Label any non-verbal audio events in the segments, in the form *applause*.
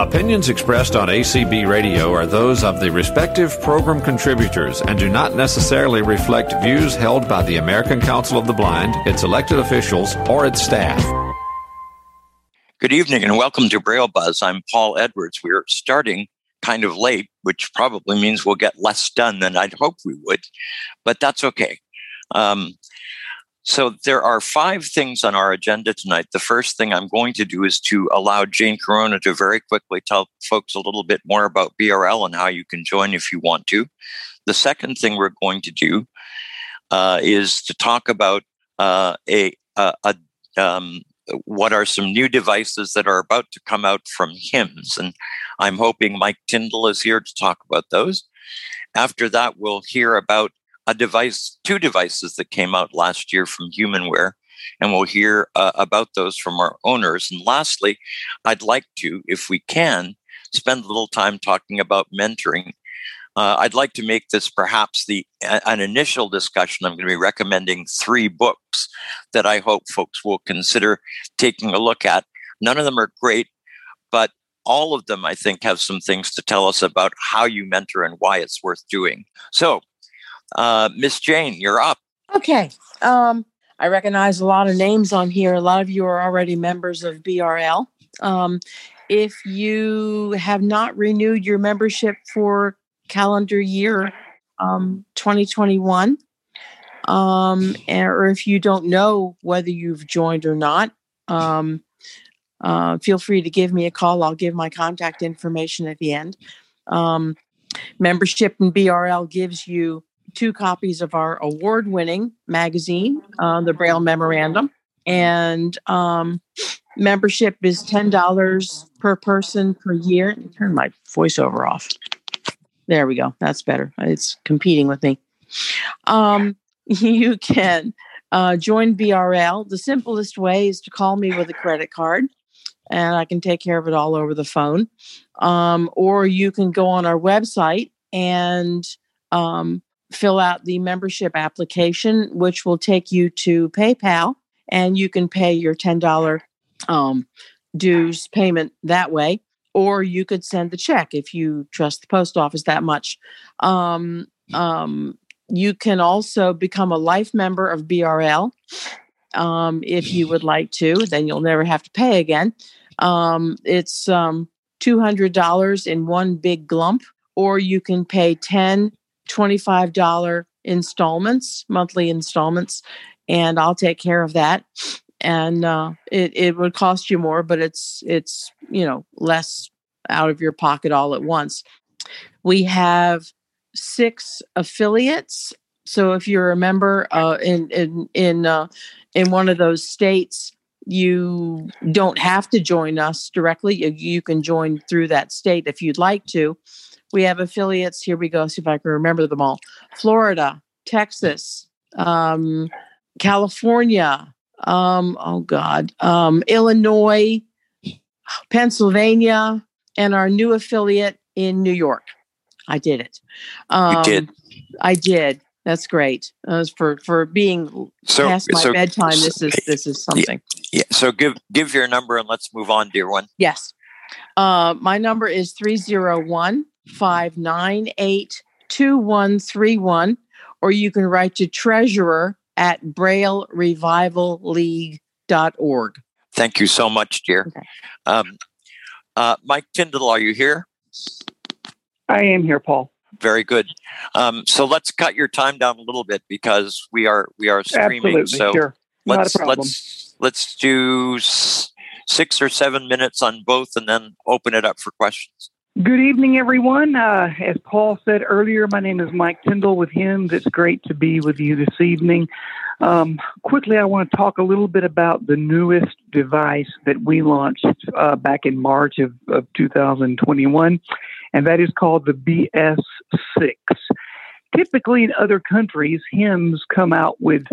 Opinions expressed on ACB Radio are those of the respective program contributors and do not necessarily reflect views held by the American Council of the Blind, its elected officials, or its staff. Good evening and welcome to Braille Buzz. I'm Paul Edwards. We're starting kind of late, which probably means we'll get less done than I'd hoped we would, but that's okay. Um, so there are five things on our agenda tonight. The first thing I'm going to do is to allow Jane Corona to very quickly tell folks a little bit more about BRL and how you can join if you want to. The second thing we're going to do uh, is to talk about uh, a, a, a um, what are some new devices that are about to come out from HIMS, and I'm hoping Mike Tyndall is here to talk about those. After that, we'll hear about a device, two devices that came out last year from Humanware, and we'll hear uh, about those from our owners. And lastly, I'd like to, if we can, spend a little time talking about mentoring. Uh, I'd like to make this perhaps the an initial discussion. I'm going to be recommending three books that I hope folks will consider taking a look at. None of them are great, but all of them, I think, have some things to tell us about how you mentor and why it's worth doing. So, uh, Miss Jane, you're up. Okay. Um, I recognize a lot of names on here. A lot of you are already members of BRL. Um, if you have not renewed your membership for calendar year um, 2021, um, or if you don't know whether you've joined or not, um, uh, feel free to give me a call. I'll give my contact information at the end. Um, membership in BRL gives you two copies of our award winning magazine, uh, the Braille Memorandum. And um, membership is $10 per person per year. turn my voiceover off. There we go. That's better. It's competing with me. Um, *laughs* you can uh, join BRL. The simplest way is to call me with a credit card, and I can take care of it all over the phone. Um, or you can go on our website and um, fill out the membership application, which will take you to PayPal, and you can pay your $10 um, dues payment that way. Or you could send the check if you trust the post office that much. Um, um, you can also become a life member of BRL um, if you would like to. Then you'll never have to pay again. Um, it's um, $200 in one big glump, or you can pay 10 $25 installments, monthly installments, and I'll take care of that. And uh, it, it would cost you more, but it's it's you know less out of your pocket all at once. We have six affiliates. So if you're a member uh, in in in uh, in one of those states, you don't have to join us directly. You, you can join through that state if you'd like to. We have affiliates. Here we go. See if I can remember them all. Florida, Texas, um, California. Um, oh God, um, Illinois, Pennsylvania, and our new affiliate in New York. I did it. Um, you did. I did. That's great. Uh, for for being so, past my so, bedtime. This is this is something. Yeah, yeah. So give give your number and let's move on, dear one. Yes. Uh, my number is 301 598 2131, or you can write to treasurer at braillerevivalleague.org. Thank you so much, dear. Okay. Um, uh, Mike Tyndall, are you here? I am here, Paul. Very good. Um, so let's cut your time down a little bit because we are we are streaming. Absolutely, so sure. let's let's let's do six or seven minutes on both, and then open it up for questions. Good evening, everyone. Uh, as Paul said earlier, my name is Mike Tyndall with HIMS. It's great to be with you this evening. Um, quickly, I want to talk a little bit about the newest device that we launched uh, back in March of, of 2021, and that is called the BS6. Typically, in other countries, HIMS come out with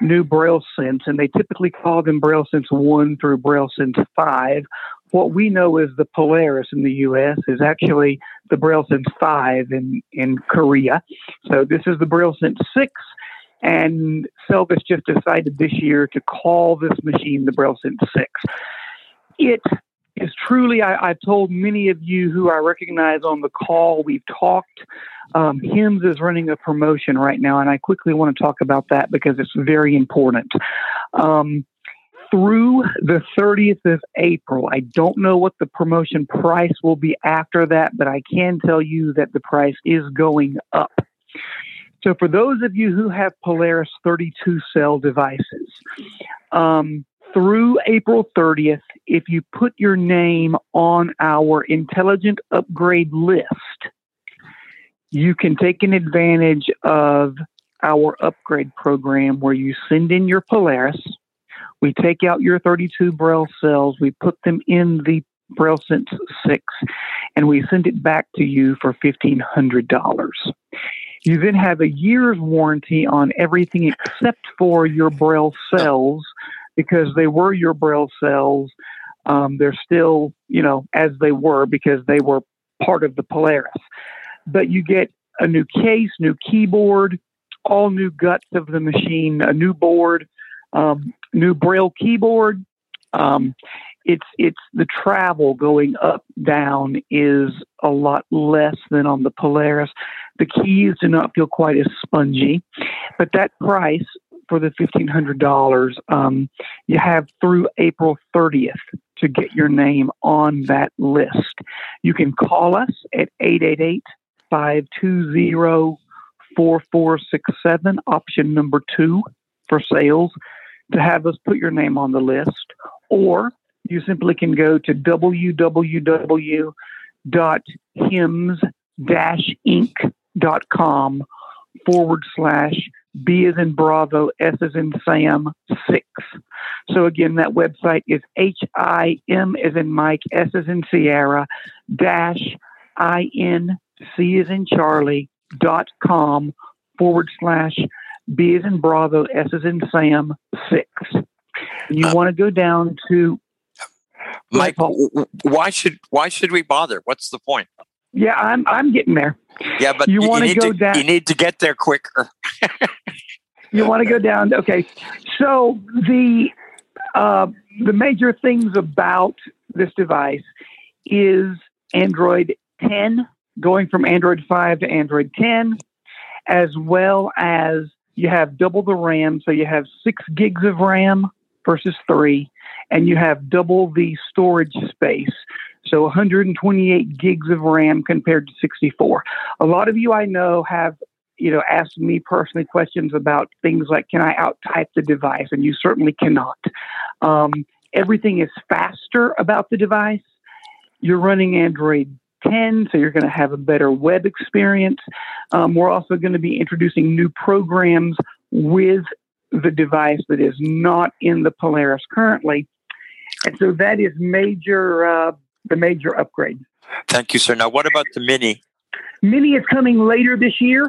new Braille Sense, and they typically call them Braille Sense 1 through Braille Sense 5 what we know as the Polaris in the U.S. is actually the Braille Sense 5 in, in Korea. So this is the Braille Sense 6. And Selvas just decided this year to call this machine the Braille Sense 6. It is truly, I, have told many of you who I recognize on the call, we've talked. Um, HIMS is running a promotion right now, and I quickly want to talk about that because it's very important. Um, through the 30th of April. I don't know what the promotion price will be after that, but I can tell you that the price is going up. So, for those of you who have Polaris 32 cell devices, um, through April 30th, if you put your name on our intelligent upgrade list, you can take an advantage of our upgrade program where you send in your Polaris we take out your 32 Braille cells, we put them in the Braille Sense 6, and we send it back to you for $1,500. You then have a year's warranty on everything except for your Braille cells because they were your Braille cells. Um, they're still, you know, as they were because they were part of the Polaris. But you get a new case, new keyboard, all new guts of the machine, a new board, um, new Braille keyboard. Um, it's it's the travel going up down is a lot less than on the Polaris. The keys do not feel quite as spongy, but that price for the fifteen hundred dollars um, you have through April thirtieth to get your name on that list. You can call us at 888 520 4467, option number two for sales to have us put your name on the list, or you simply can go to www.hims-inc.com forward slash B as in Bravo, S as in Sam, 6. So again, that website is H I M as in Mike, S as in Sierra, dash I N C as in Charlie, dot com forward slash B is in Bravo, S is in Sam, six. You uh, want to go down to Mike. Why should why should we bother? What's the point? Yeah, I'm I'm getting there. Yeah, but you, you want to go down. You need to get there quicker. *laughs* *laughs* you want to go down. Okay, so the uh, the major things about this device is Android 10 going from Android 5 to Android 10, as well as you have double the RAM, so you have six gigs of RAM versus three, and you have double the storage space. So 128 gigs of RAM compared to 64. A lot of you I know have, you know, asked me personally questions about things like, can I out type the device? And you certainly cannot. Um, everything is faster about the device. You're running Android 10, so you're going to have a better web experience. Um, we're also going to be introducing new programs with the device that is not in the Polaris currently. And so that is major, uh, the major upgrade. Thank you, sir. Now, what about the Mini? Mini is coming later this year.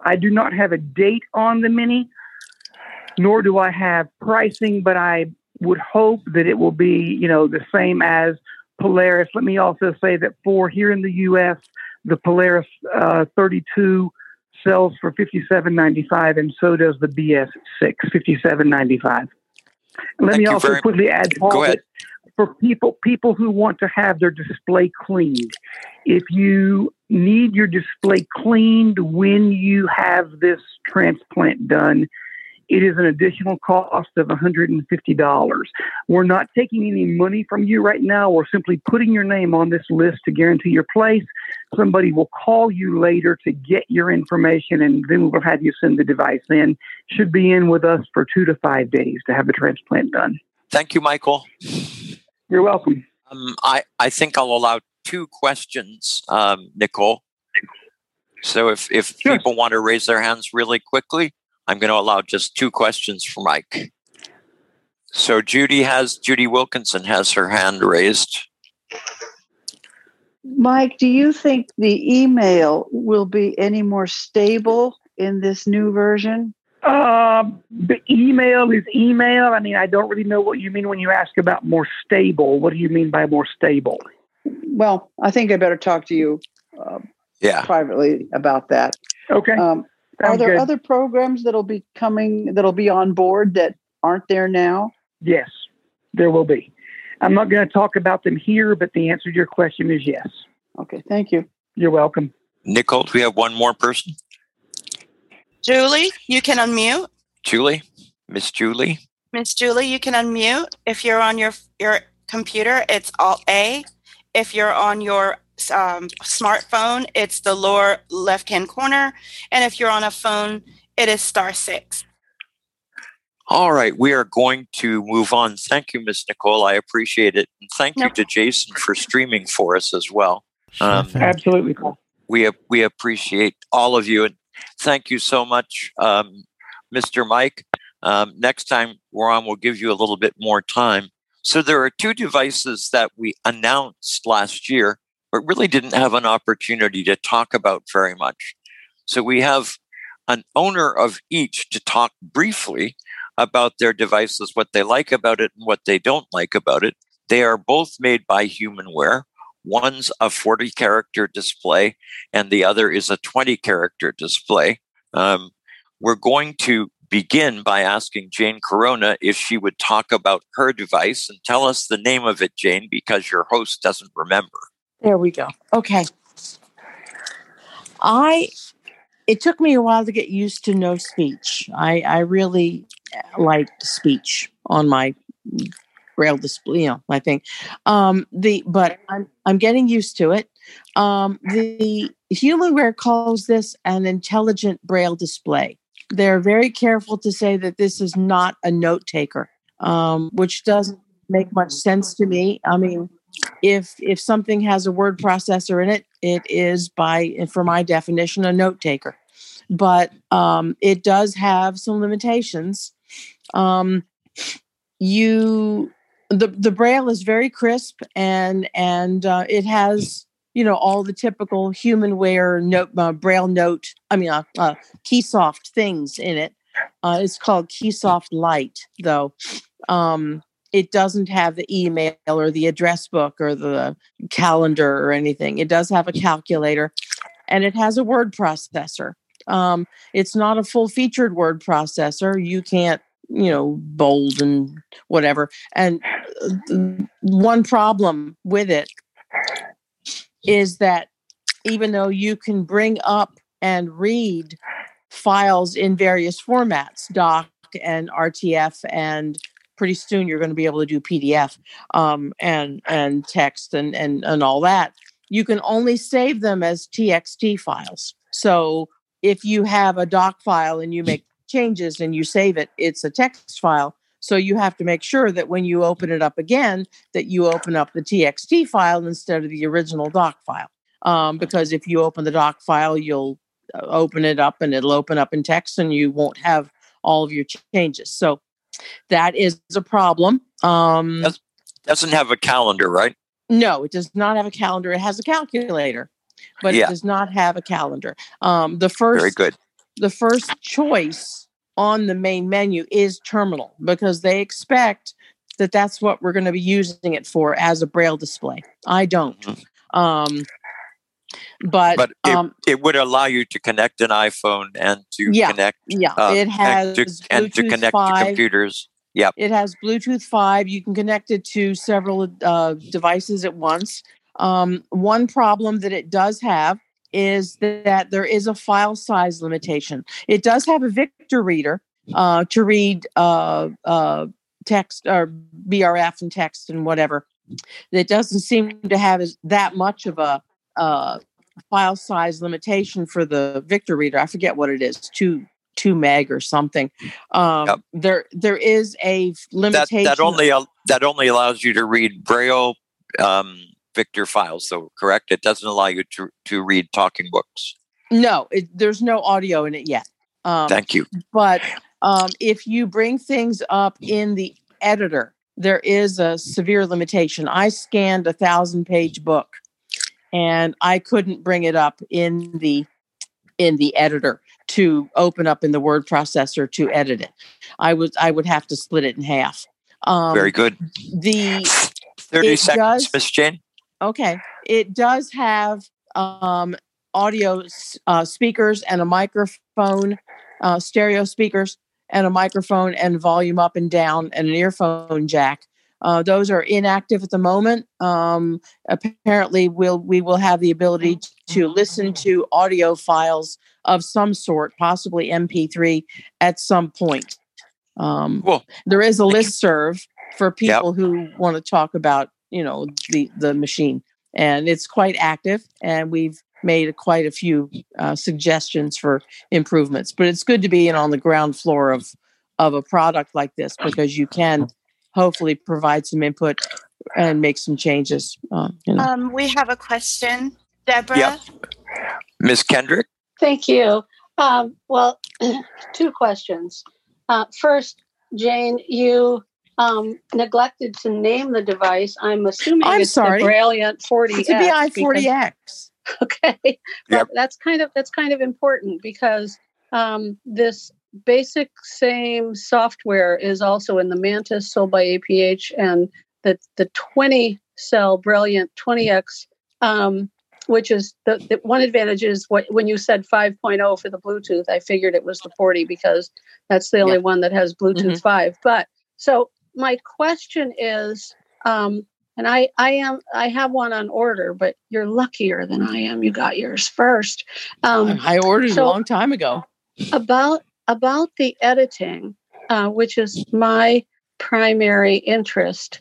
I do not have a date on the Mini, nor do I have pricing, but I would hope that it will be, you know, the same as Polaris. Let me also say that for here in the U.S., the Polaris uh, 32 sells for 57.95, and so does the BS6 57.95. Let Thank me also quickly add, Paul, ahead. for people people who want to have their display cleaned, if you need your display cleaned when you have this transplant done, it is an additional cost of $150. We're not taking any money from you right now. We're simply putting your name on this list to guarantee your place. Somebody will call you later to get your information, and then we'll have you send the device in. Should be in with us for two to five days to have the transplant done. Thank you, Michael. You're welcome. Um, I, I think I'll allow two questions, um, Nicole. So if, if Sure. people want to raise their hands really quickly, I'm going to allow just two questions for Mike. So Judy has Judy Wilkinson has her hand raised. Mike, do you think the email will be any more stable in this new version? Um, the email is email. I mean, I don't really know what you mean when you ask about more stable. What do you mean by more stable? Well, I think I better talk to you uh, Yeah. privately about that. Okay, Um, are sounds there good. other programs that'll be coming that'll be on board that aren't there now? yes, there will be. I'm not going to talk about them here, but the answer to your question is yes. Okay, thank you. You're welcome. Nicole, do we have one more person? Julie, you can unmute. Julie? Miss Julie? Miss Julie, you can unmute. If you're on your your computer, it's Alt A. If you're on your um, smartphone, it's the lower left hand corner. And if you're on a phone, it is star six. All right, we are going to move on. Thank you, Miss Nicole. I appreciate it. And thank you to Jason for streaming for us as well. Um. Absolutely, Paul. we we appreciate all of you and thank you so much um, mr mike um, next time we're on we'll give you a little bit more time so there are two devices that we announced last year but really didn't have an opportunity to talk about very much so we have an owner of each to talk briefly about their devices what they like about it and what they don't like about it they are both made by humanware One's a 40 character display, and the other is a 20 character display. Um, we're going to begin by asking Jane Corona if she would talk about her device and tell us the name of it, Jane, because your host doesn't remember. There we go. Okay. I it took me a while to get used to no speech. I I really liked speech on my braille display, you know, my thing. Um the but I'm I'm getting used to it. Um the Humanware calls this an intelligent braille display. They're very careful to say that this is not a note taker, um, which doesn't make much sense to me. I mean, if if something has a word processor in it, it is by for my definition a note taker. But um, it does have some limitations. Um, you the the braille is very crisp and and uh, it has you know all the typical human humanware note uh, braille note i mean uh, uh, keysoft things in it uh, it's called KeySoft Lite though um, it doesn't have the email or the address book or the calendar or anything. It does have a calculator and it has a word processor. Um, it's not a full featured word processor. You can't you know bold and whatever. And uh, one problem with it is that even though you can bring up and read files in various formats doc and rtf and pretty soon you're going to be able to do pdf um, and and text and, and and all that. You can only save them as txt files. So if you have a doc file and you make changes and you save it it's a text file. So you have to make sure that when you open it up again that you open up the txt file instead of the original doc file. Um, because if you open the doc file you'll uh, open it up and it'll open up in text and you won't have all of your changes. So that is a problem um. Doesn't have a calendar, right? no, it does not have a calendar. It has a calculator, but Yeah. it does not have a calendar. Um, the first, Very good. the first choice on the main menu is terminal because they expect that that's what we're going to be using it for as a braille display. I don't. Mhm. Um, but, But it, um, it would allow you to connect an iPhone and to Yeah, connect yeah, uh, it has and to, and to Bluetooth connect to 5. computers. Yep. It has Bluetooth 5. You can connect it to several uh, devices at once. Um, one problem that it does have is that there is a file size limitation. It does have a Victor reader uh, to read uh, uh, text or BRF and text and whatever. It doesn't seem to have as, that much of a uh, file size limitation for the Victor reader. I forget what it is, two two meg or something. Um, Yep. There there is a That limitation. that only al- that only allows you to read Braille, um, Victor files, though, correct? It doesn't allow you to, to read talking books. No, it, there's no audio in it yet. Um, Thank you. but um, if you bring things up in the editor, there is a severe limitation. I scanned a thousand page book and I couldn't bring it up in the in the editor to open up in the word processor to edit it. I was I would have to split it in half. Um, Very good. The 30 seconds, Miss Jane. Okay. It does have um, audio uh, speakers and a microphone, uh, stereo speakers and a microphone and volume up and down and an earphone jack. Uh, those are inactive at the moment. Um, apparently, we'll we will have the ability to listen to audio files of some sort, possibly MP3, at some point. Um, Cool. there is a list serve for people who want to talk about you know the the machine and it's quite active and we've made quite a few uh, suggestions for improvements but it's good to be in on the ground floor of of a product like this because you can hopefully provide some input and make some changes uh, you know. Um, we have a question. Deborah? Yep. Miss Kendrick. Thank you. Um, well, *clears throat* two questions. Uh, first, Jane, you um, neglected to name the device. I'm assuming I'm it's sorry. the Brailliant 40. it's a bi 40x *laughs* Okay, Yep. That's kind of that's kind of important because um, this basic same software is also in the Mantis sold by APH and the the 20 cell Brailliant 20x. Um, which is the, the one advantage is what when you said 5.0 for the Bluetooth, I figured it was the 40 because that's the only Yeah. one that has Bluetooth Mhm. 5. But so my question is, um, and I I am I have one on order, but you're luckier than I am. You got yours first. Um, i ordered it so- a long time ago about about the editing, uh, which is my primary interest.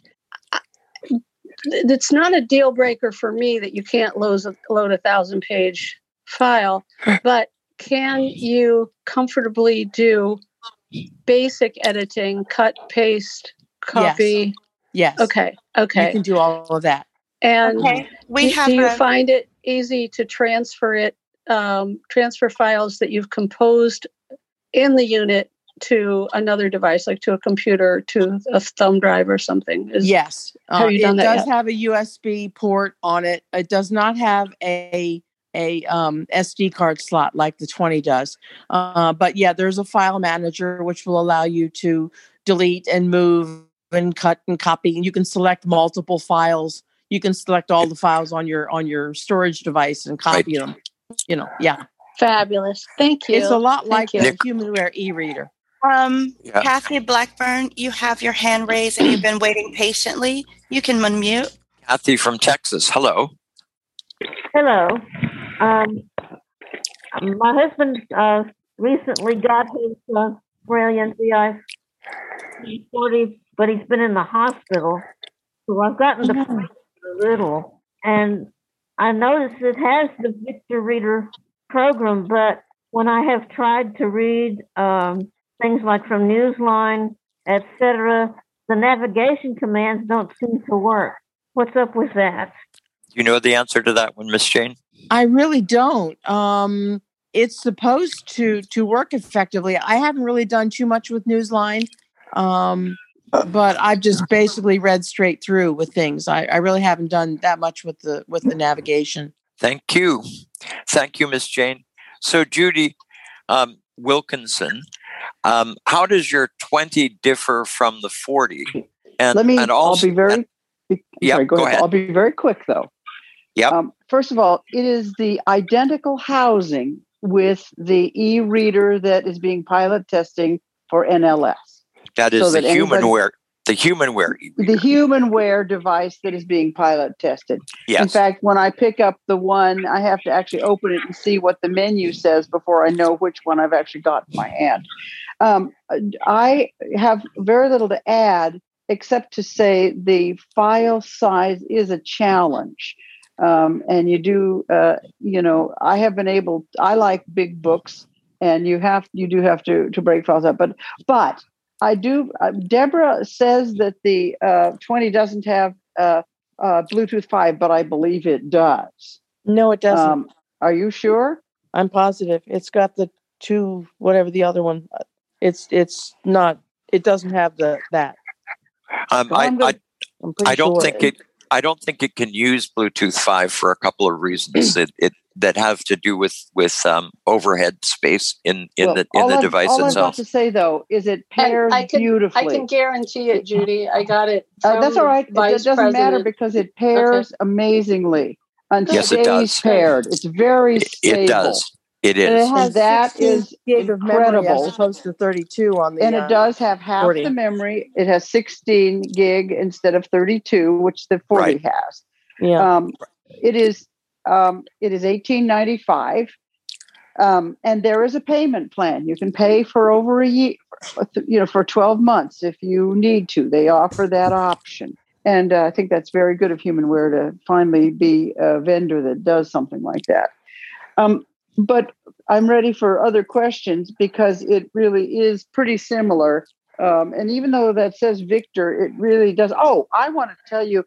I- It's not a deal breaker for me that you can't load a, load a thousand page file, *laughs* but can you comfortably do basic editing, cut, paste, copy? yes yes. Okay, Okay. you can do all of that And Okay. We do, have do you a- find it easy to transfer it, um, transfer files that you've composed in the unit to another device, like to a computer, to a thumb drive or something? Is- Yes, Have uh, you done it that does yet? have a USB port on it. It does not have a a um, SD card slot like the 20 does. Uh, but yeah, there's a file manager which will allow you to delete and move and cut and copy. And you can select multiple files. You can select all the files on your on your storage device and copy them. You know, yeah, Fabulous. Thank you. it's a lot like Thank a you. HumanWare e-reader. Um, Yeah. Kathy Blackburn, you have your hand raised and you've been waiting patiently. You can unmute. Kathy from Texas. Hello. Hello. Um, my husband uh, recently got his uh, Brailliant BI 40, but he's been in the hospital. So I've gotten to play a little. And I noticed it has the Victor Reader program, but when I have tried to read um, things like from Newsline, etc., the navigation commands don't seem to work. What's up with that? You know the answer to that one, Miss Jane? I really don't. Um, it's supposed to to work effectively. I haven't really done too much with Newsline, um, but I've just basically read straight through with things. I, I really haven't done that much with the with the navigation. Thank you. Thank you, Miss Jane. So, Judy um, Wilkinson, um, how does your 20 differ from the 40? And, Let me. and also, I'll be very. be- Yeah, sorry, go, go ahead. ahead. I'll be very quick though. Yeah. Um, first of all, it is the identical housing with the e-reader that is being pilot testing for NLS. that is so the that humanware, the human humanware. The human HumanWare device that is being pilot tested. In fact, when I pick up the one, I have to actually open it and see what the menu says before I know which one I've actually got in my hand. Um, I have very little to add except to say the file size is a challenge. Um, and you do, uh, you know, I have been able. I like big books, and you have you do have to to break files up. But but I do. Uh, Deborah says that the uh, twenty doesn't have uh, uh, Bluetooth 5, but I believe it does. No, it doesn't. Um, are you sure? I'm positive. It's got the two, whatever the other one. uh, It's it's not. It doesn't have the that. Um, Well, I, I'm gonna- I, I'm I don't sure think it. I don't think it can use Bluetooth five for a couple of reasons that *clears throat* it that have to do with with um, overhead space in in Well, the in the I've- device all I'm about itself. to say, though, is it And pairs I can, beautifully. I can guarantee it, Judy. I got it. Uh, that's all right. It, it doesn't matter because it pairs amazingly and Yes, it stays does. paired. It's very It, stable. it does. It And it is. has And that 16 gig of memory incredible. as opposed to 32 on the. and uh, it does have half 40. the memory. It has 16 gig instead of 32, which the 40 Right. has. Yeah. Um, it is um, it is 1895, um, and there is a payment plan. You can pay for over a year, you know, for 12 months if you need to. They offer that option, and uh, I think that's very good of Humanware to finally be a vendor that does something like that. Um, but I'm ready for other questions because it really is pretty similar. Um, and even though that says Victor, it really does. Oh, I want to tell you,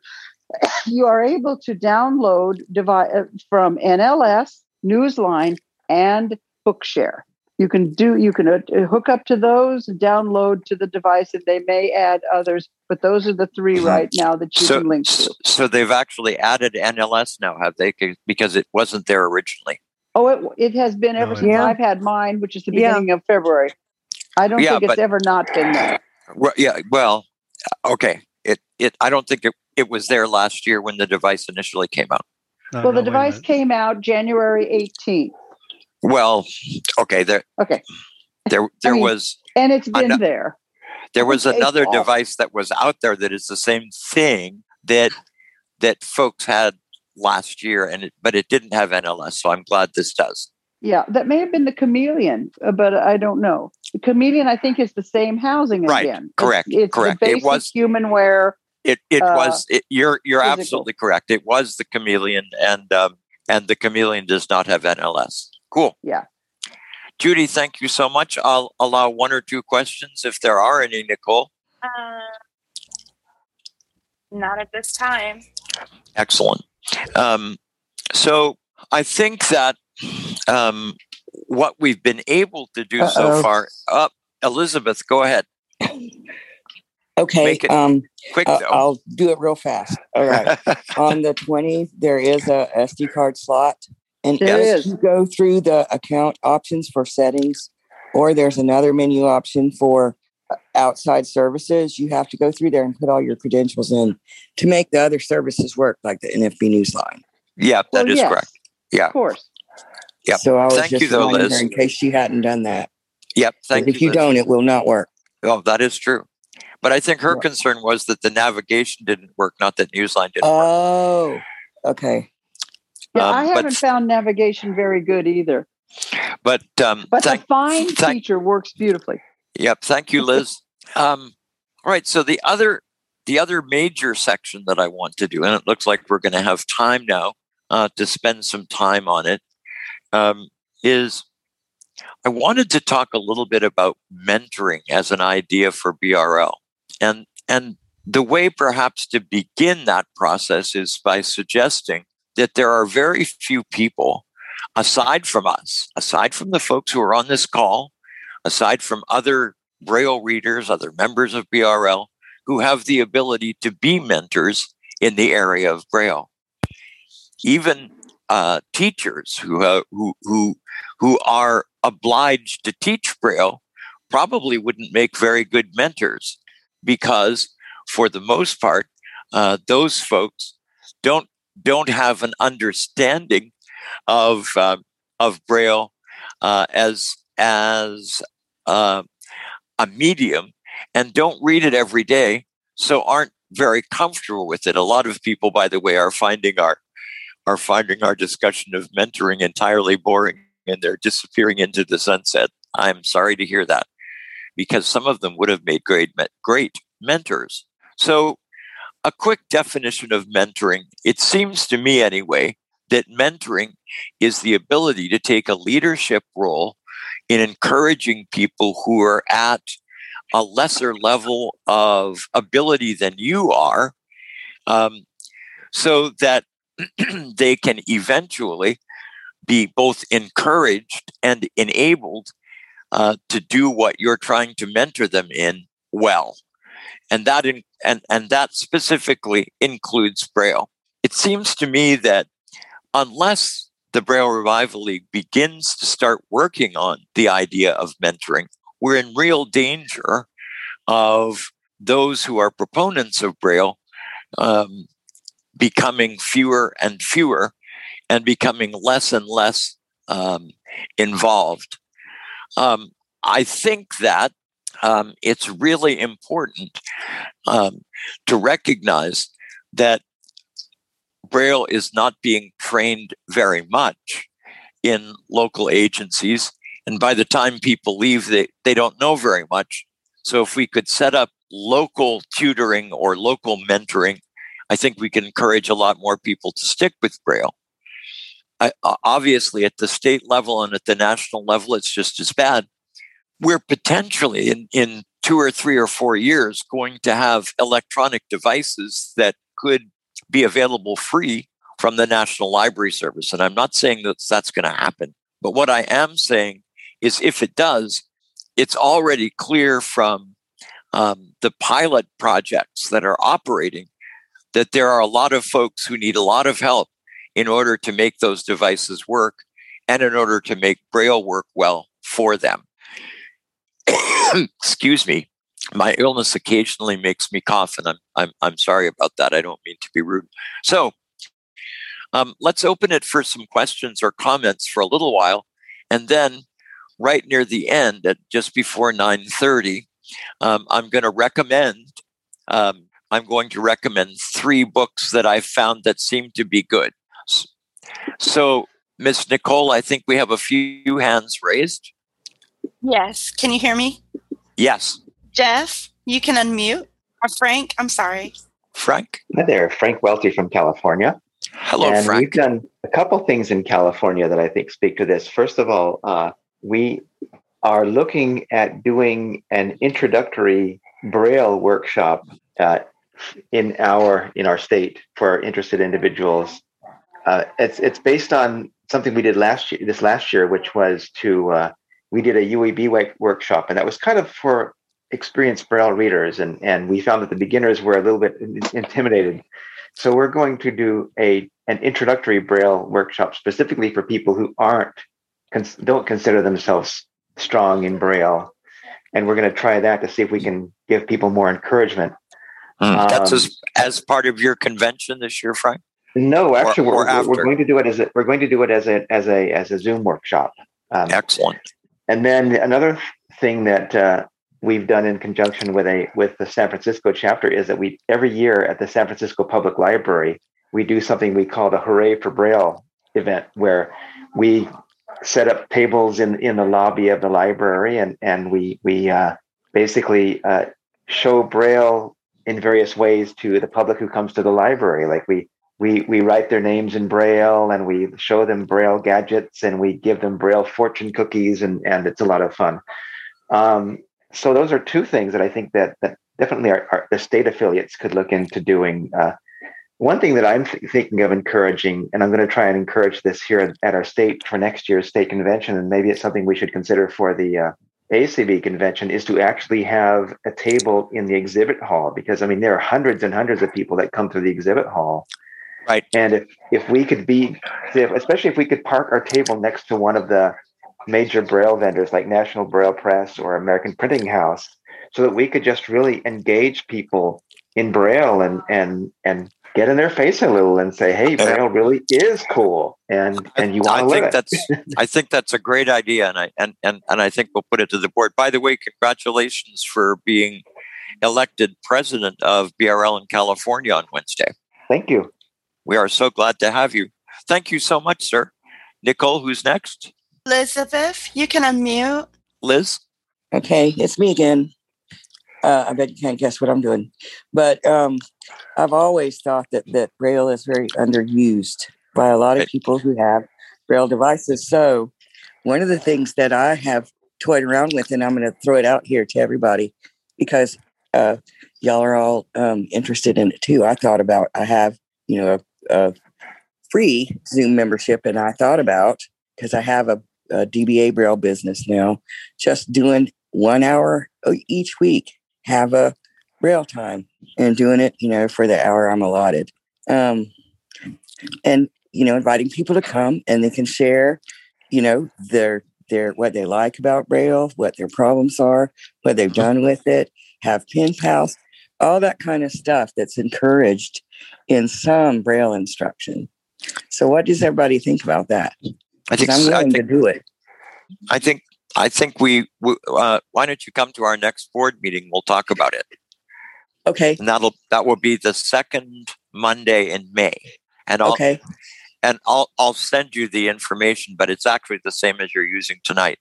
you are able to download devi- uh, from NLS, Newsline, and Bookshare. You can do. You can uh, hook up to those, download to the device, and they may add others. But those are the three right now that you So, can link so to. so they've actually added NLS now, have they? Because it wasn't there originally. Oh, it, it has been ever No, since Yeah. I've had mine, which is the Yeah. beginning of February. I don't Yeah, think it's but- ever not been there. Well, yeah. Well, okay. It it. I don't think it, it was there last year when the device initially came out. No, well, no, the device came out January 18th. Well, okay. There Okay, there *laughs* there mean, was and it's been know- there. there was okay, another Paul. device that was out there that is the same thing that that folks had last year, and it, but it didn't have NLS. So I'm glad this does. Yeah, that may have been the chameleon, uh, but I don't know. The chameleon, I think, is the same housing Right, again. It's- correct, It's, correct. The It basic was- humanware. It it Uh, was. It, you're you're physical. absolutely correct. It was the chameleon, and um, and the chameleon does not have NLS. Cool. Yeah. Judy, thank you so much. I'll allow one or two questions if there are any, Nicole. Uh, not at this time. Excellent. Um, so I think that um, what we've been able to do so Uh-oh. far. Up, Elizabeth, go ahead. Okay. Um, Quick I- though. I'll do it real fast. All right. *laughs* On the 20th, there is a SD card slot. And There if is. you go through the account options for settings, or there's another menu option for uh, outside services, you have to go through there and put all your credentials in to make the other services work, like the NFB Newsline. yeah, that Well, is yes, correct. Yeah. Of course. Yep. So I was Thank just you, though, Liz. her in case she hadn't done that. Yep. Thank you. if you Liz. don't, it will not work. Oh, that is true. But I think her Right. concern was that the navigation didn't work, not that Newsline didn't work. Oh, okay. Yeah, Um, I haven't found navigation very good either. But um, But thank, the find thank- feature works beautifully. Yep. Thank you, Liz. um, all right. So the other the other major section that I want to do, and it looks like we're going to have time now uh, to spend some time on it, um, is I wanted to talk a little bit about mentoring as an idea for BRL, and and the way perhaps to begin that process is by suggesting that there are very few people aside from us, aside from the folks who are on this call, aside from other Braille readers, other members of BRL, who have the ability to be mentors in the area of Braille. Even uh, teachers who, uh, who, who, who are obliged to teach Braille probably wouldn't make very good mentors because, for the most part, uh, those folks don't don't have an understanding of uh, of Braille uh, as as uh, a medium and don't read it every day, so aren't very comfortable with it. A lot of people, by the way, are finding our are finding our discussion of mentoring entirely boring and they're disappearing into the sunset. I'm sorry to hear that because some of them would have made great great mentors. So a quick definition of mentoring, it seems to me anyway, that mentoring is the ability to take a leadership role in encouraging people who are at a lesser level of ability than you are um, so that *clears throat* they can eventually be both encouraged and enabled uh, to do what you're trying to mentor them in well. And that in, and and that specifically includes braille. It seems to me that unless the braille revival league begins to start working on the idea of mentoring we're in real danger of those who are proponents of braille um, becoming fewer and fewer and becoming less and less um, involved. Um, I think that um, it's really important um, to recognize that Braille is not being trained very much in local agencies. And by the time people leave, they, they don't know very much. So if we could set up local tutoring or local mentoring, I think we can encourage a lot more people to stick with Braille. I, obviously, at the state level and at the national level, it's just as bad. We're potentially in, in two or three or four years going to have electronic devices that could be available free from the National Library Service. And I'm not saying that that's going to happen. But what I am saying is if it does, it's already clear from um, the pilot projects that are operating that there are a lot of folks who need a lot of help in order to make those devices work and in order to make Braille work well for them. *coughs* Excuse me. My illness occasionally makes me cough, and I'm, I'm, I'm sorry about that. I don't mean to be rude. So um, let's open it for some questions or comments for a little while. And then right near the end, at just before 9.30, um, I'm going to recommend um, I'm going to recommend three books that I found that seem to be good. So, Miss Nicole, I think we have a few hands raised. Yes. Can you hear me? Yes. Jeff, you can unmute. Or Frank, I'm sorry. Frank. Hi there, Frank Welte from California. Hello, and Frank. We've done a couple things in California that I think speak to this. First of all, uh, we are looking at doing an introductory Braille workshop uh, in our in our state for interested individuals. Uh, it's it's based on something we did last year, this last year, which was to uh, we did a UAB workshop, and that was kind of for experienced Braille readers, and and we found that the beginners were a little bit intimidated. So we're going to do a an introductory Braille workshop specifically for people who aren't cons- don't consider themselves strong in Braille, and we're going to try that to see if we can give people more encouragement Mm. That's as, um, as part of your convention this year, Frank. No, actually, or, or we're, we're, going to do it as a, we're going to do it as a as a as a Zoom workshop. Um, Excellent. And then another thing that uh, we've done in conjunction with a with the San Francisco chapter is that we every year at the San Francisco Public Library we do something we call the Hooray for Braille event, where we set up tables in in the lobby of the library and and we we uh, basically uh, show Braille in various ways to the public who comes to the library. Like we we we write their names in braille and we show them braille gadgets and we give them braille fortune cookies and and it's a lot of fun. Um, so those are two things that I think that that definitely our, our the state affiliates could look into doing. Uh, one thing that I'm th- thinking of encouraging, and I'm going to try and encourage this here at, our state for next year's state convention, and maybe it's something we should consider for the uh, ACB convention is to actually have a table in the exhibit hall because I mean there are hundreds and hundreds of people that come through the exhibit hall. Right. And if if we could be especially if we could park our table next to one of the major braille vendors like National Braille Press or American Printing House so that we could just really engage people in braille and and and get in their face a little and say, "Hey, Braille really is cool," and and you want to think it. that's *laughs* I think that's a great idea, and I and and and I think we'll put it to the board. By the way, congratulations for being elected president of BRL in California on Wednesday. Thank you. We are so glad to have you. Thank you so much, sir. Nicole, who's next? Elizabeth, you can unmute. Liz. Okay, it's me again. Uh, I bet you can't guess what I'm doing, but um, I've always thought that that Braille is very underused by a lot of people who have Braille devices. So, one of the things that I have toyed around with, and I'm going to throw it out here to everybody because uh, y'all are all um, interested in it too. I thought about I have you know, a, a free Zoom membership. And I thought about, because I have a, a DBA Braille business now, just doing one hour each week, have a Braille time and doing it, you know, for the hour I'm allotted. Um, and, you know, inviting people to come and they can share, you know, their their what they like about Braille, what their problems are, what they've done with it, have pen pals, all that kind of stuff that's encouraged in some Braille instruction. So, what does everybody think about that? I think I'm willing I think, to do it. I think I think we. we uh, why don't you come to our next board meeting? We'll talk about it. Okay. And that'll that will be the second Monday in May. And I'll, Okay. and I'll I'll send you the information, but it's actually the same as you're using tonight.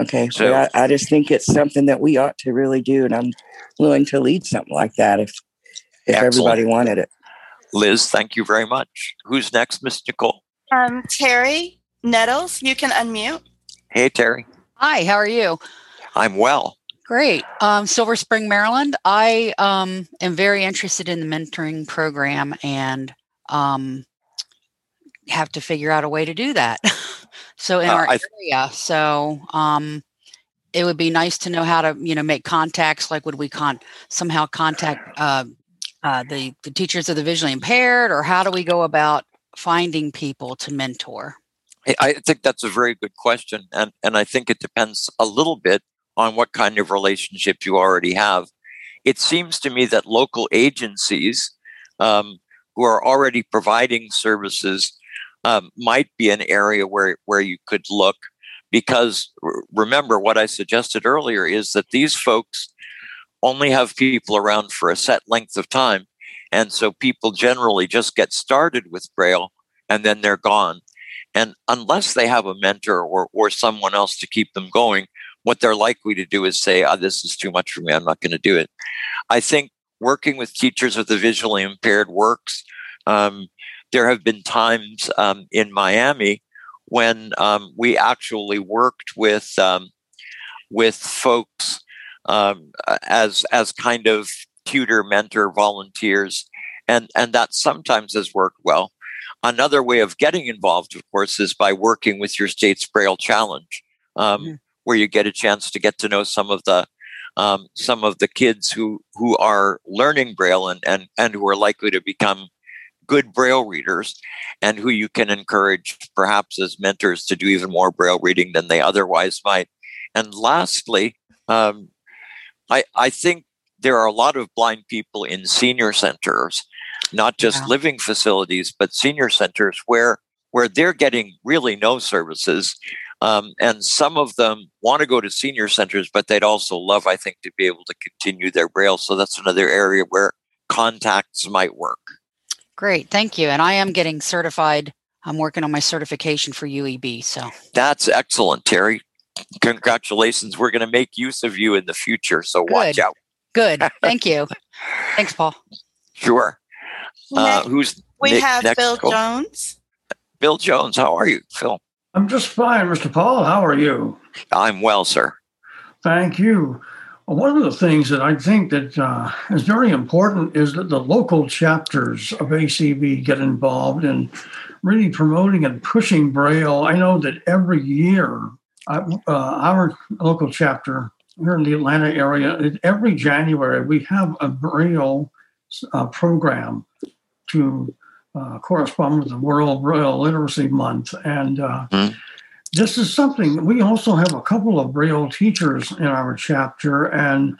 Okay. So- well, I, I just think it's something that we ought to really do, and I'm willing to lead something like that if if Excellent. everybody wanted it. Liz, thank you very much. Who's next, Miss Nicole? Um, Terry Nettles, you can unmute. Hey, Terry. Hi, how are you? I'm well. Great. Um, Silver Spring, Maryland. I um, am very interested in the mentoring program and um, have to figure out a way to do that. *laughs* so in Uh, our I- area, so um, it would be nice to know how to, you know, make contacts. Like, would we con somehow contact uh, uh, the the teachers of the visually impaired, or how do we go about finding people to mentor? I- think that's a very good question, and and I think it depends a little bit on what kind of relationship you already have. It seems to me that local agencies um, who are already providing services um, might be an area where where you could look, because remember what I suggested earlier is that these folks only have people around for a set length of time, and so people generally just get started with Braille and then they're gone. And unless they have a mentor or, or someone else to keep them going, what they're likely to do is say, oh, this is too much for me. I'm not going to do it. I think working with teachers of the visually impaired works. Um, there have been times um, in Miami when um, we actually worked with um, with folks um, as as kind of tutor, mentor, volunteers, and and that sometimes has worked well. Another way of getting involved, of course, is by working with your state's Braille Challenge, um, where you get a chance to get to know some of the um, some of the kids who who are learning Braille and and and who are likely to become good Braille readers, and who you can encourage, perhaps as mentors, to do even more Braille reading than they otherwise might. And lastly, um, I I think there are a lot of blind people in senior centers not just Yeah. living facilities, but senior centers where where they're getting really no services. Um, and some of them want to go to senior centers, but they'd also love, I think, to be able to continue their braille. So that's another area where contacts might work. Great, thank you. And I am getting certified. I'm working on my certification for UEB. So That's excellent, Terry. Congratulations. We're going to make use of you in the future. So watch Good. out. good. *laughs* Thank you. Thanks, Paul. Sure. Uh, Next, who's we ne- have next? Bill Jones. Bill Jones. How are you, Phil? I'm just fine, Mr. Paul. How are you? I'm well, sir. Thank you. One of the things that I think that uh, is very important is that the local chapters of ACB get involved in really promoting and pushing Braille. I know that every year, uh, our local chapter here in the Atlanta area, every January we have a Braille uh, program to uh, correspond with the World Braille Literacy Month, and uh, Mhm. this is something we also have a couple of Braille teachers in our chapter, and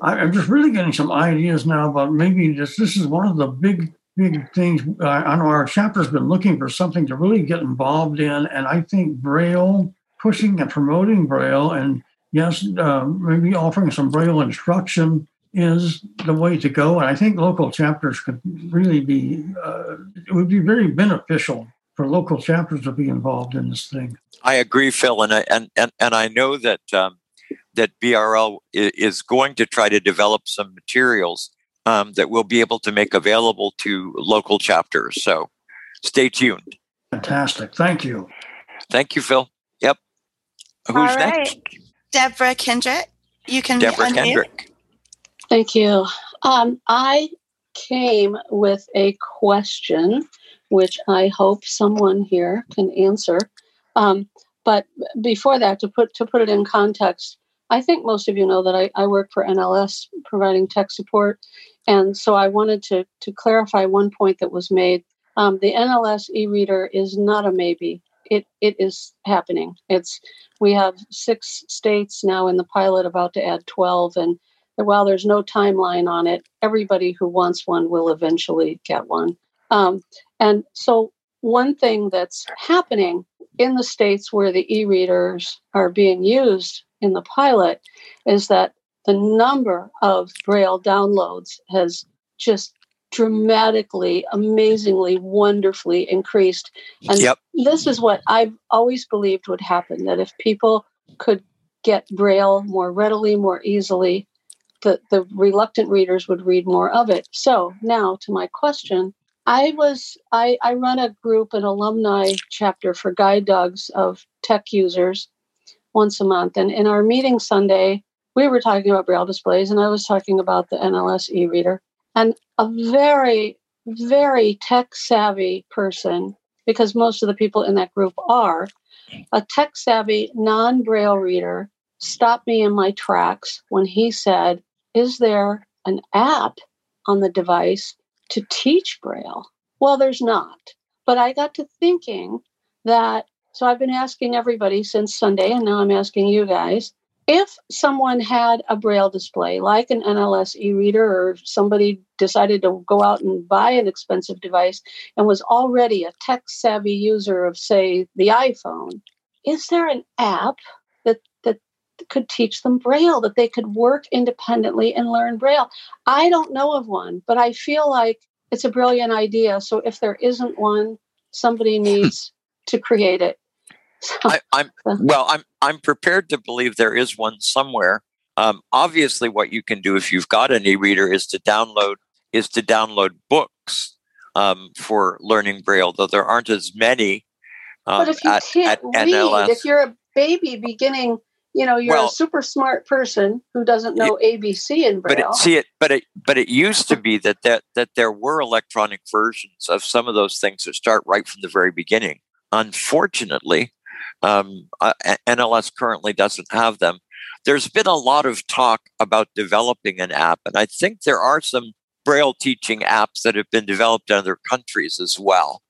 I, I'm just really getting some ideas now about maybe this. This is one of the big, big things. Uh, I know our chapter's been looking for something to really get involved in, and I think Braille pushing and promoting Braille, and yes, uh, maybe offering some Braille instruction is the way to go. And I think local chapters could really be. Uh, it would be very beneficial for local chapters to be involved in this thing. I agree, Phil, and I and and, and I know that um, that BRL is going to try to develop some materials um, that we'll be able to make available to local chapters. So stay tuned. Fantastic. Thank you. Thank you, Phil. Yep. Who's All next? Deborah Kendrick. You can Deborah unmute. Kendrick. Thank you. Um, I came with a question, which I hope someone here can answer. Um, but before that, to put to put it in context, I think most of you know that I, I work for NLS providing tech support, and so I wanted to to clarify one point that was made. Um, the NLS e-reader is not a maybe. It it is happening. It's we have six states now in the pilot, about to add twelve, and while there's no timeline on it, everybody who wants one will eventually get one. Um, and so, one thing that's happening in the states where the e readers are being used in the pilot is that the number of Braille downloads has just dramatically, amazingly, wonderfully increased. And Yep. this is what I've always believed would happen that if people could get Braille more readily, more easily, the, the reluctant readers would read more of it. So now to my question. I was I, I run a group, an alumni chapter for guide dogs of tech users once a month. And in our meeting Sunday, we were talking about braille displays and I was talking about the NLS e-reader. And a very, very tech savvy person, because most of the people in that group are, a tech savvy non braille reader stopped me in my tracks when he said, Is there an app on the device to teach braille? Well, there's not. But I got to thinking that, so I've been asking everybody since Sunday, and now I'm asking you guys if someone had a braille display like an NLS e-reader or somebody decided to go out and buy an expensive device and was already a tech savvy user of say the iPhone is there an app that could teach them braille that they could work independently and learn braille I don't know of one but I feel like it's a brilliant idea so if there isn't one somebody needs to create it *laughs* I, I'm well. I'm I'm prepared to believe there is one somewhere. Um, obviously, what you can do if you've got an e-reader is to download is to download books um, for learning Braille. Though there aren't as many um, but if you at, can't at read, NLS. if you're a baby beginning, you know, you're Well- a super smart person who doesn't know ABC in braille but it, see it, but it, but it used to be that, that that there were electronic versions of some of those things that start right from the very beginning. Unfortunately, um, uh, NLS currently doesn't have them. There's been a lot of talk about developing an app, and I think there are some Braille teaching apps that have been developed in other countries as well.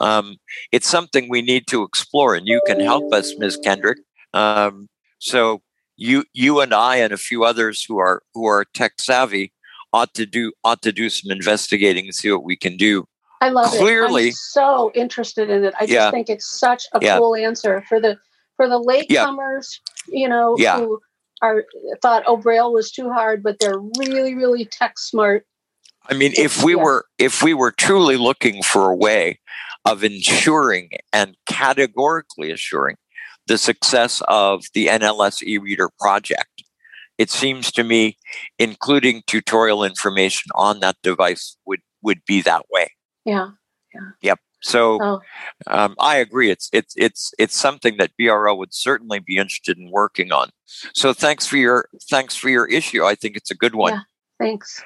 Um, it's something we need to explore, and you can help us, Ms. Kendrick. Um, so you you and I and a few others who are who are tech savvy ought to do ought to do some investigating and see what we can do. I love it. clearly- I'm so interested in it. I just think it's such a Yeah. cool answer for the for the latecomers, you know, Yeah. who are thought oh Braille was too hard, but they're really, really tech smart. I mean, if we Yeah. were if we were truly looking for a way of ensuring and categorically assuring the success of the NLS e-reader project, it seems to me including tutorial information on that device would would be that way. Yeah. Yeah. Yep. So Oh. um, I agree. It's it's it's it's something that BRL would certainly be interested in working on. So thanks for your thanks for your issue. I think it's a good one. Yeah. Thanks.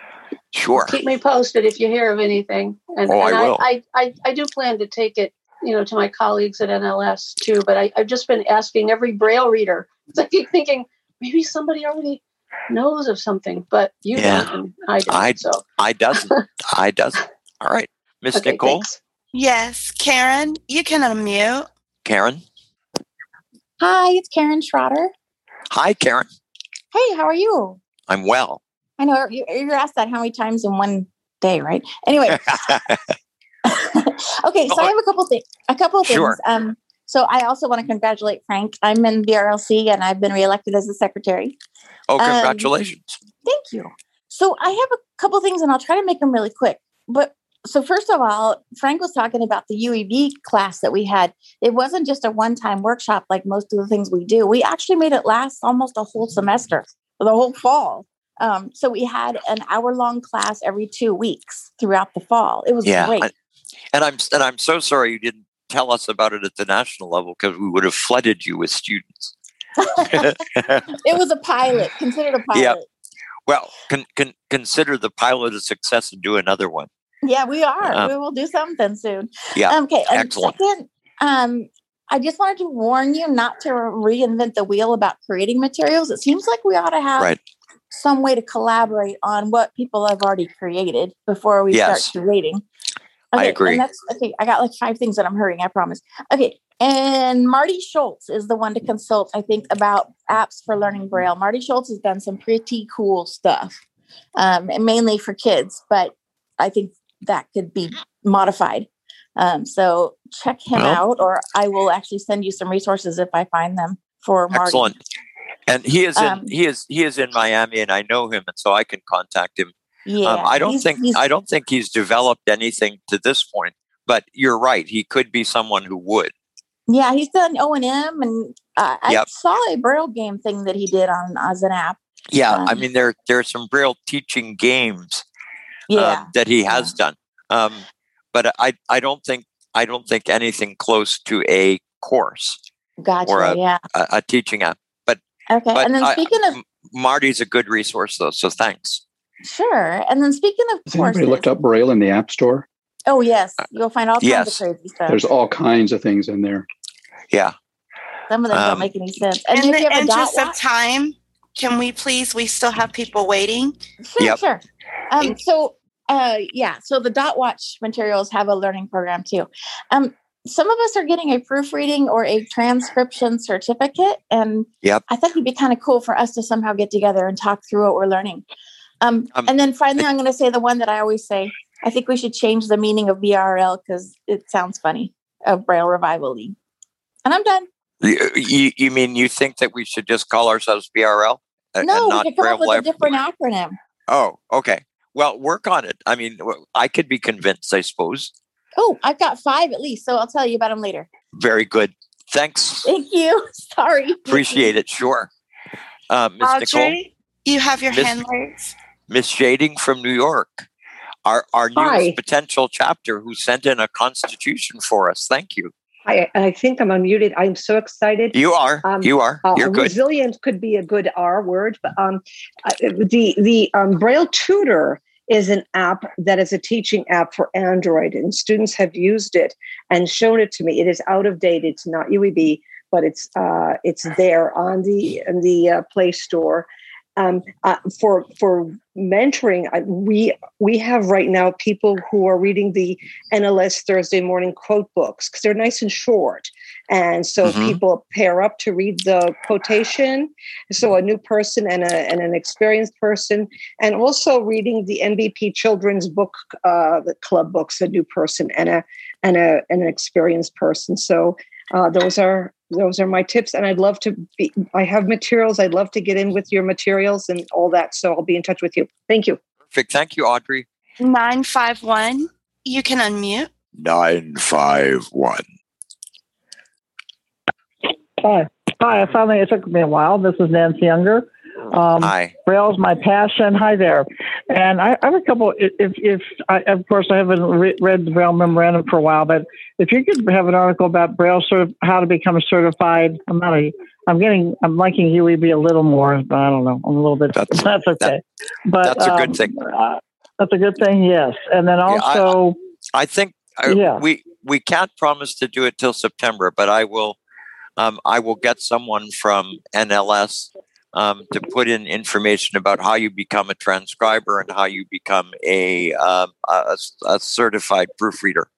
Sure. Keep me posted if you hear of anything. And, Oh, I and will. I, I, I do plan to take it, you know, to my colleagues at NLS too. But I, I've just been asking every Braille reader. *laughs* I keep thinking maybe somebody already knows of something, but you Yeah. don't, I don't. I so I doesn't. *laughs* I doesn't. All right, Miss Okay, Nicole, thanks. Yes, Karen, you can unmute. Karen. Hi, it's Karen Schroeder. Hi, Karen. Hey, how are you? I'm well. I know you, you're asked that how many times in one day, right? Anyway, *laughs* okay, so I have a couple things. A couple of things. Sure. Um, so I also want to congratulate Frank. I'm in BRLC and I've been reelected as the secretary. oh, Um, congratulations. Thank you. So I have a couple things, and I'll try to make them really quick. But so first of all, Frank was talking about the UEB class that we had. It wasn't just a one-time workshop like most of the things we do. We actually made it last almost a whole semester, the whole fall. Um, so we had an hour-long class every two weeks throughout the fall. It was yeah, great. I- and I'm and I'm so sorry you didn't tell us about it at the national level because we would have flooded you with students. *laughs* it was a pilot, considered a *laughs* pilot. Yeah. Well, con, con, consider the pilot a success and do another one. Yeah, we are. Um, we will do something soon. Yeah, Okay. And excellent. second, um, I just wanted to warn you not to reinvent the wheel about creating materials. It seems like we ought to have Right. some way to collaborate on what people have already created before we Yes. start curating. I Okay, agree. Okay. I got like five things that I'm hurrying. I promise. Okay. And Marty Schultz is the one to consult, I think, about apps for learning Braille. Marty Schultz has done some pretty cool stuff, um, and mainly for kids, but I think that could be modified. Um, so check him Well- out, or I will actually send you some resources if I find them for Marty. Excellent. And he is in Um, he is he is in Miami, and I know him, and so I can contact him. Yeah, um, I don't he's- think he's- I don't think he's developed anything to this point. But you're right; he could be someone who would. Yeah, he's done O and M, and uh, I saw a Braille game thing that he did on as an app. Yeah, I Um, mean there there are some real teaching games um, Yeah, that he has done. Um, but I I don't think I don't think anything close to a course gotcha. or a, yeah. a, a teaching app. But Okay, but and then I- speaking of Marty's a good resource though, so thanks. Sure, and then speaking of Has anybody courses, looked up Braille in the App Store? oh yes, you'll find all kinds yes. of crazy stuff. There's all kinds of things in there. Yeah. Some of them um, don't make any sense. And In if the you have a dot interest of watch, time, can we please? We still have people waiting. sure, Yep. sure. Um, so uh, yeah, so the dot watch materials have a learning program too. Um, some of us are getting a proofreading or a transcription certificate, and Yep. I thought it'd be kind of cool for us to somehow get together and talk through what we're learning. Um, Um, and then finally, I'm going to say the one that I always say. I think we should change the meaning of BRL because it sounds funny of Braille Revival League. And I'm done. You, you, you mean you think that we should just call ourselves BRL uh, and No, we not could come Braille up with a different acronym. Oh, okay. Well, work on it. I mean, I could be convinced. I suppose. Oh, I've got five at least, so I'll tell you about them later. Very good. Thanks. Thank you. *laughs* Sorry. Appreciate it. Sure. Uh, Miss Nicole, you have your Miss- hand raised. Miss Shading from New York, our our newest potential chapter, who sent in a constitution for us. Thank you. I, I think I'm unmuted. I'm so excited. You are. Um, you are. Uh, You're good. Resilient could be a good R word, but um, uh, the the um, Braille Tutor is an app that is a teaching app for Android, and students have used it and shown it to me. It is out of date. It's not UEB, but it's uh, it's there on the on the uh, Play Store. Um, uh, for for mentoring, I, we we have right now people who are reading the NLS Thursday morning quote books because they're nice and short, and so Mhm. people pair up to read the quotation. So a new person and a and an experienced person, and also reading the NBP children's book, uh, the club books, a new person and a and a and an experienced person. So uh, those are those are my tips, and I'd love to be. I have materials. I'd love to get in with your materials and all that. So I'll be in touch with you. Thank you. Perfect. Thank you, Audrey. 951. You can unmute. Nine five one. Hi. Hi. I finally, it took me a while. This is Nancy Younger. Um, Hi. Braille's my passion. Hi there. And I, I have a couple, if, if I, of course, I haven't re- read the Braille memorandum for a while, but if you could have an article about Braille, sort of how to become certified, I'm not a, I'm getting, I'm liking UEB a little more, but I don't know. I'm a little bit, that's, *laughs* okay. but that's a good um, thing. Uh, that's a good thing. Yes. And then I- also, I think uh, Yeah. we we can't promise to do it till September, but I will um, I will get someone from NLS um, to put in information about how you become a transcriber and how you become a um, a, a certified proofreader.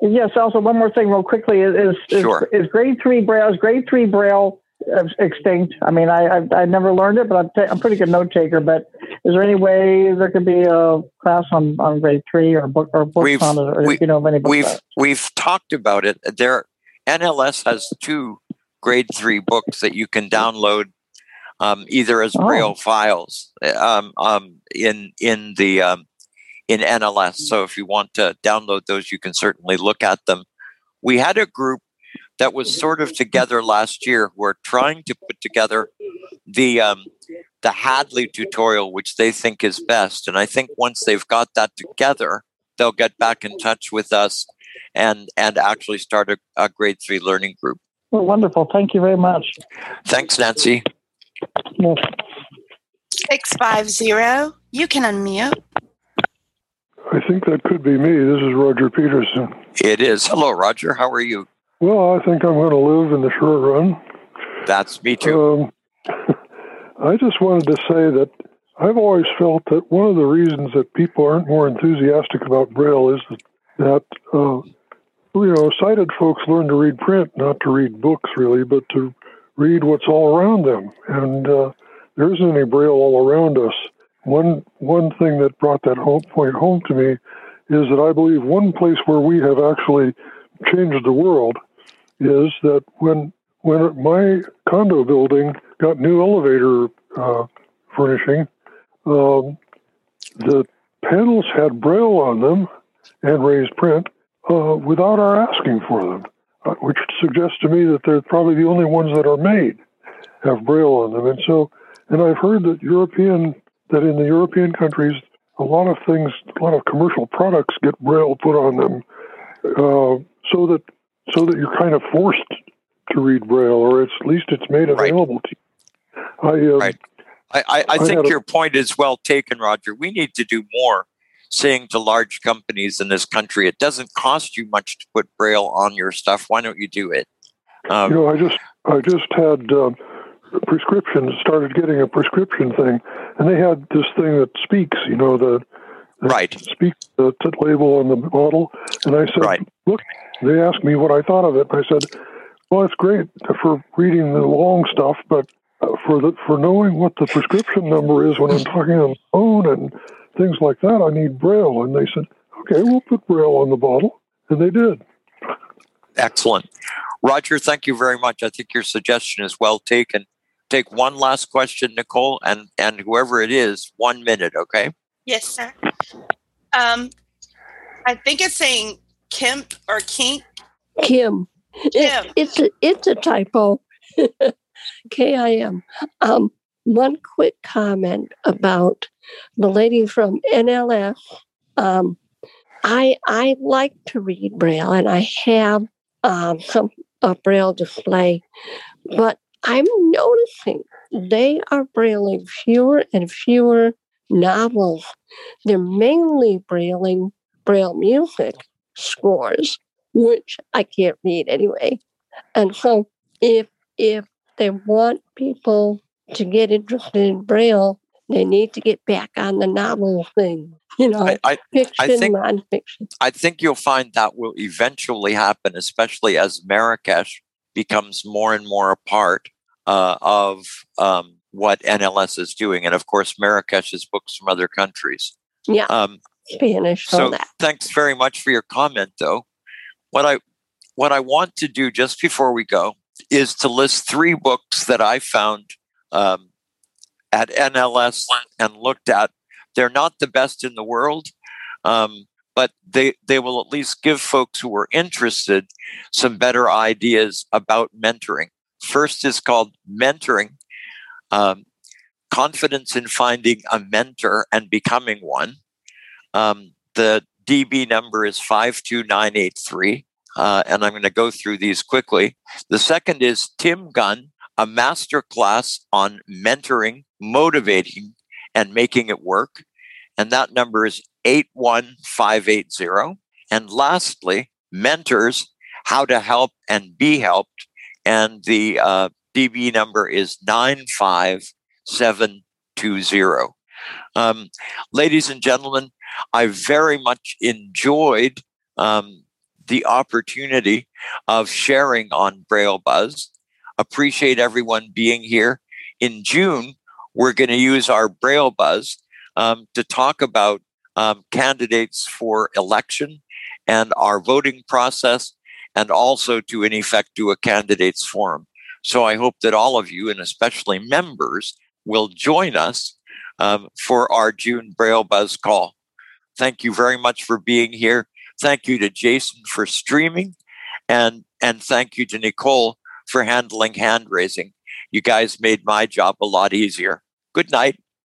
Yes. Also, one more thing, real quickly, is is, is, Sure. is grade three braille is grade three braille uh, extinct? I mean, I I've, I never learned it, but I'm, ta- I'm pretty good note taker. But is there any way there could be a class on, on grade three or book or books We've- on it, or we- if you know of any? We've it? we've talked about it. There, NLS has two grade three books that you can download um, either as Oh. Braille files um, um, in in the um, in NLS. So if you want to download those, you can certainly look at them. We had a group that was sort of together last year who are trying to put together the um, the Hadley tutorial, which they think is best. And I think once they've got that together, they'll get back in touch with us and and actually start a, a grade three learning group. Well, wonderful. Thank you very much. Thanks, Nancy. Yes. 650. You can unmute. I think that could be me. This is Roger Peterson. It is. Hello, Roger. How are you? Well, I think I'm going to live in the short run. That's me too. Um, *laughs* I just wanted to say that I've always felt that one of the reasons that people aren't more enthusiastic about Braille is that, uh, you know, sighted folks learn to read print, not to read books really, but to read what's all around them. And uh, there isn't any Braille all around us. One one thing that brought that home point home to me is that I believe one place where we have actually changed the world is that when when my condo building got new elevator uh, furnishing, um, the panels had braille on them and raised print uh, without our asking for them, which suggests to me that they're probably the only ones that are made have braille on them. And so, and I've heard that European that in the European countries, a lot of things, a lot of commercial products get braille put on them, uh, so that so that you're kind of forced to read braille, or at least it's made available right. to you. I, uh, right. I, I, I think your point is well taken, Roger. We need to do more saying to large companies in this country, it doesn't cost you much to put Braille on your stuff. Why don't you do it? Um, you know, I just I just had uh, prescriptions. Started getting a prescription thing, and they had this thing that speaks. You know, the, the right speak the label on the bottle, and I said, right. "Look." They asked me what I thought of it. I said, "Well, it's great for reading the long stuff, but uh, for the for knowing what the prescription number is when I'm talking on the phone and things like that, I need Braille. And they said, okay, we'll put Braille on the bottle. And they did. Excellent. Roger, thank you very much. I think your suggestion is well taken. Take one last question, Nicole, and, and whoever it is, one minute, okay? Yes, sir. Um, I think it's saying Kemp or Kink. Kim. Kim. It, it's a it's a typo. *laughs* K I M. Um, one quick comment about the lady from NLS. Um, I I like to read Braille, and I have um, some a Braille display, but I'm noticing they are brailing fewer and fewer novels. They're mainly brailing Braille music scores, which I can't read anyway. And so, if if they want people to get interested in Braille, they need to get back on the novel thing. You know, I, I, fiction, I think, nonfiction. I think you'll find that will eventually happen, especially as Marrakesh becomes more and more a part uh, of um, what NLS is doing. And of course, Marrakesh is books from other countries. Yeah. Um, Spanish. So thanks very much for your comment, though. What I what I want to do just before we go is to list three books that I found um, at NLS and looked at. They're not the best in the world, um, but they they will at least give folks who are interested some better ideas about mentoring. First is called mentoring. Um, confidence in finding a mentor and becoming one. Um, the DB number is 52983. Uh, and I'm going to go through these quickly. The second is Tim Gunn, a master class on mentoring, motivating, and making it work. And that number is 81580. And lastly, mentors, how to help and be helped. And the uh, DB number is 95720. Um, ladies and gentlemen, I very much enjoyed um, the opportunity of sharing on Braille Buzz. Appreciate everyone being here. In June, we're going to use our Braille Buzz um, to talk about um, candidates for election and our voting process, and also to, in effect, do a candidates forum. So I hope that all of you, and especially members, will join us um, for our June Braille Buzz call. Thank you very much for being here. Thank you to Jason for streaming, and and thank you to Nicole for handling hand raising. You guys made my job a lot easier. Good night.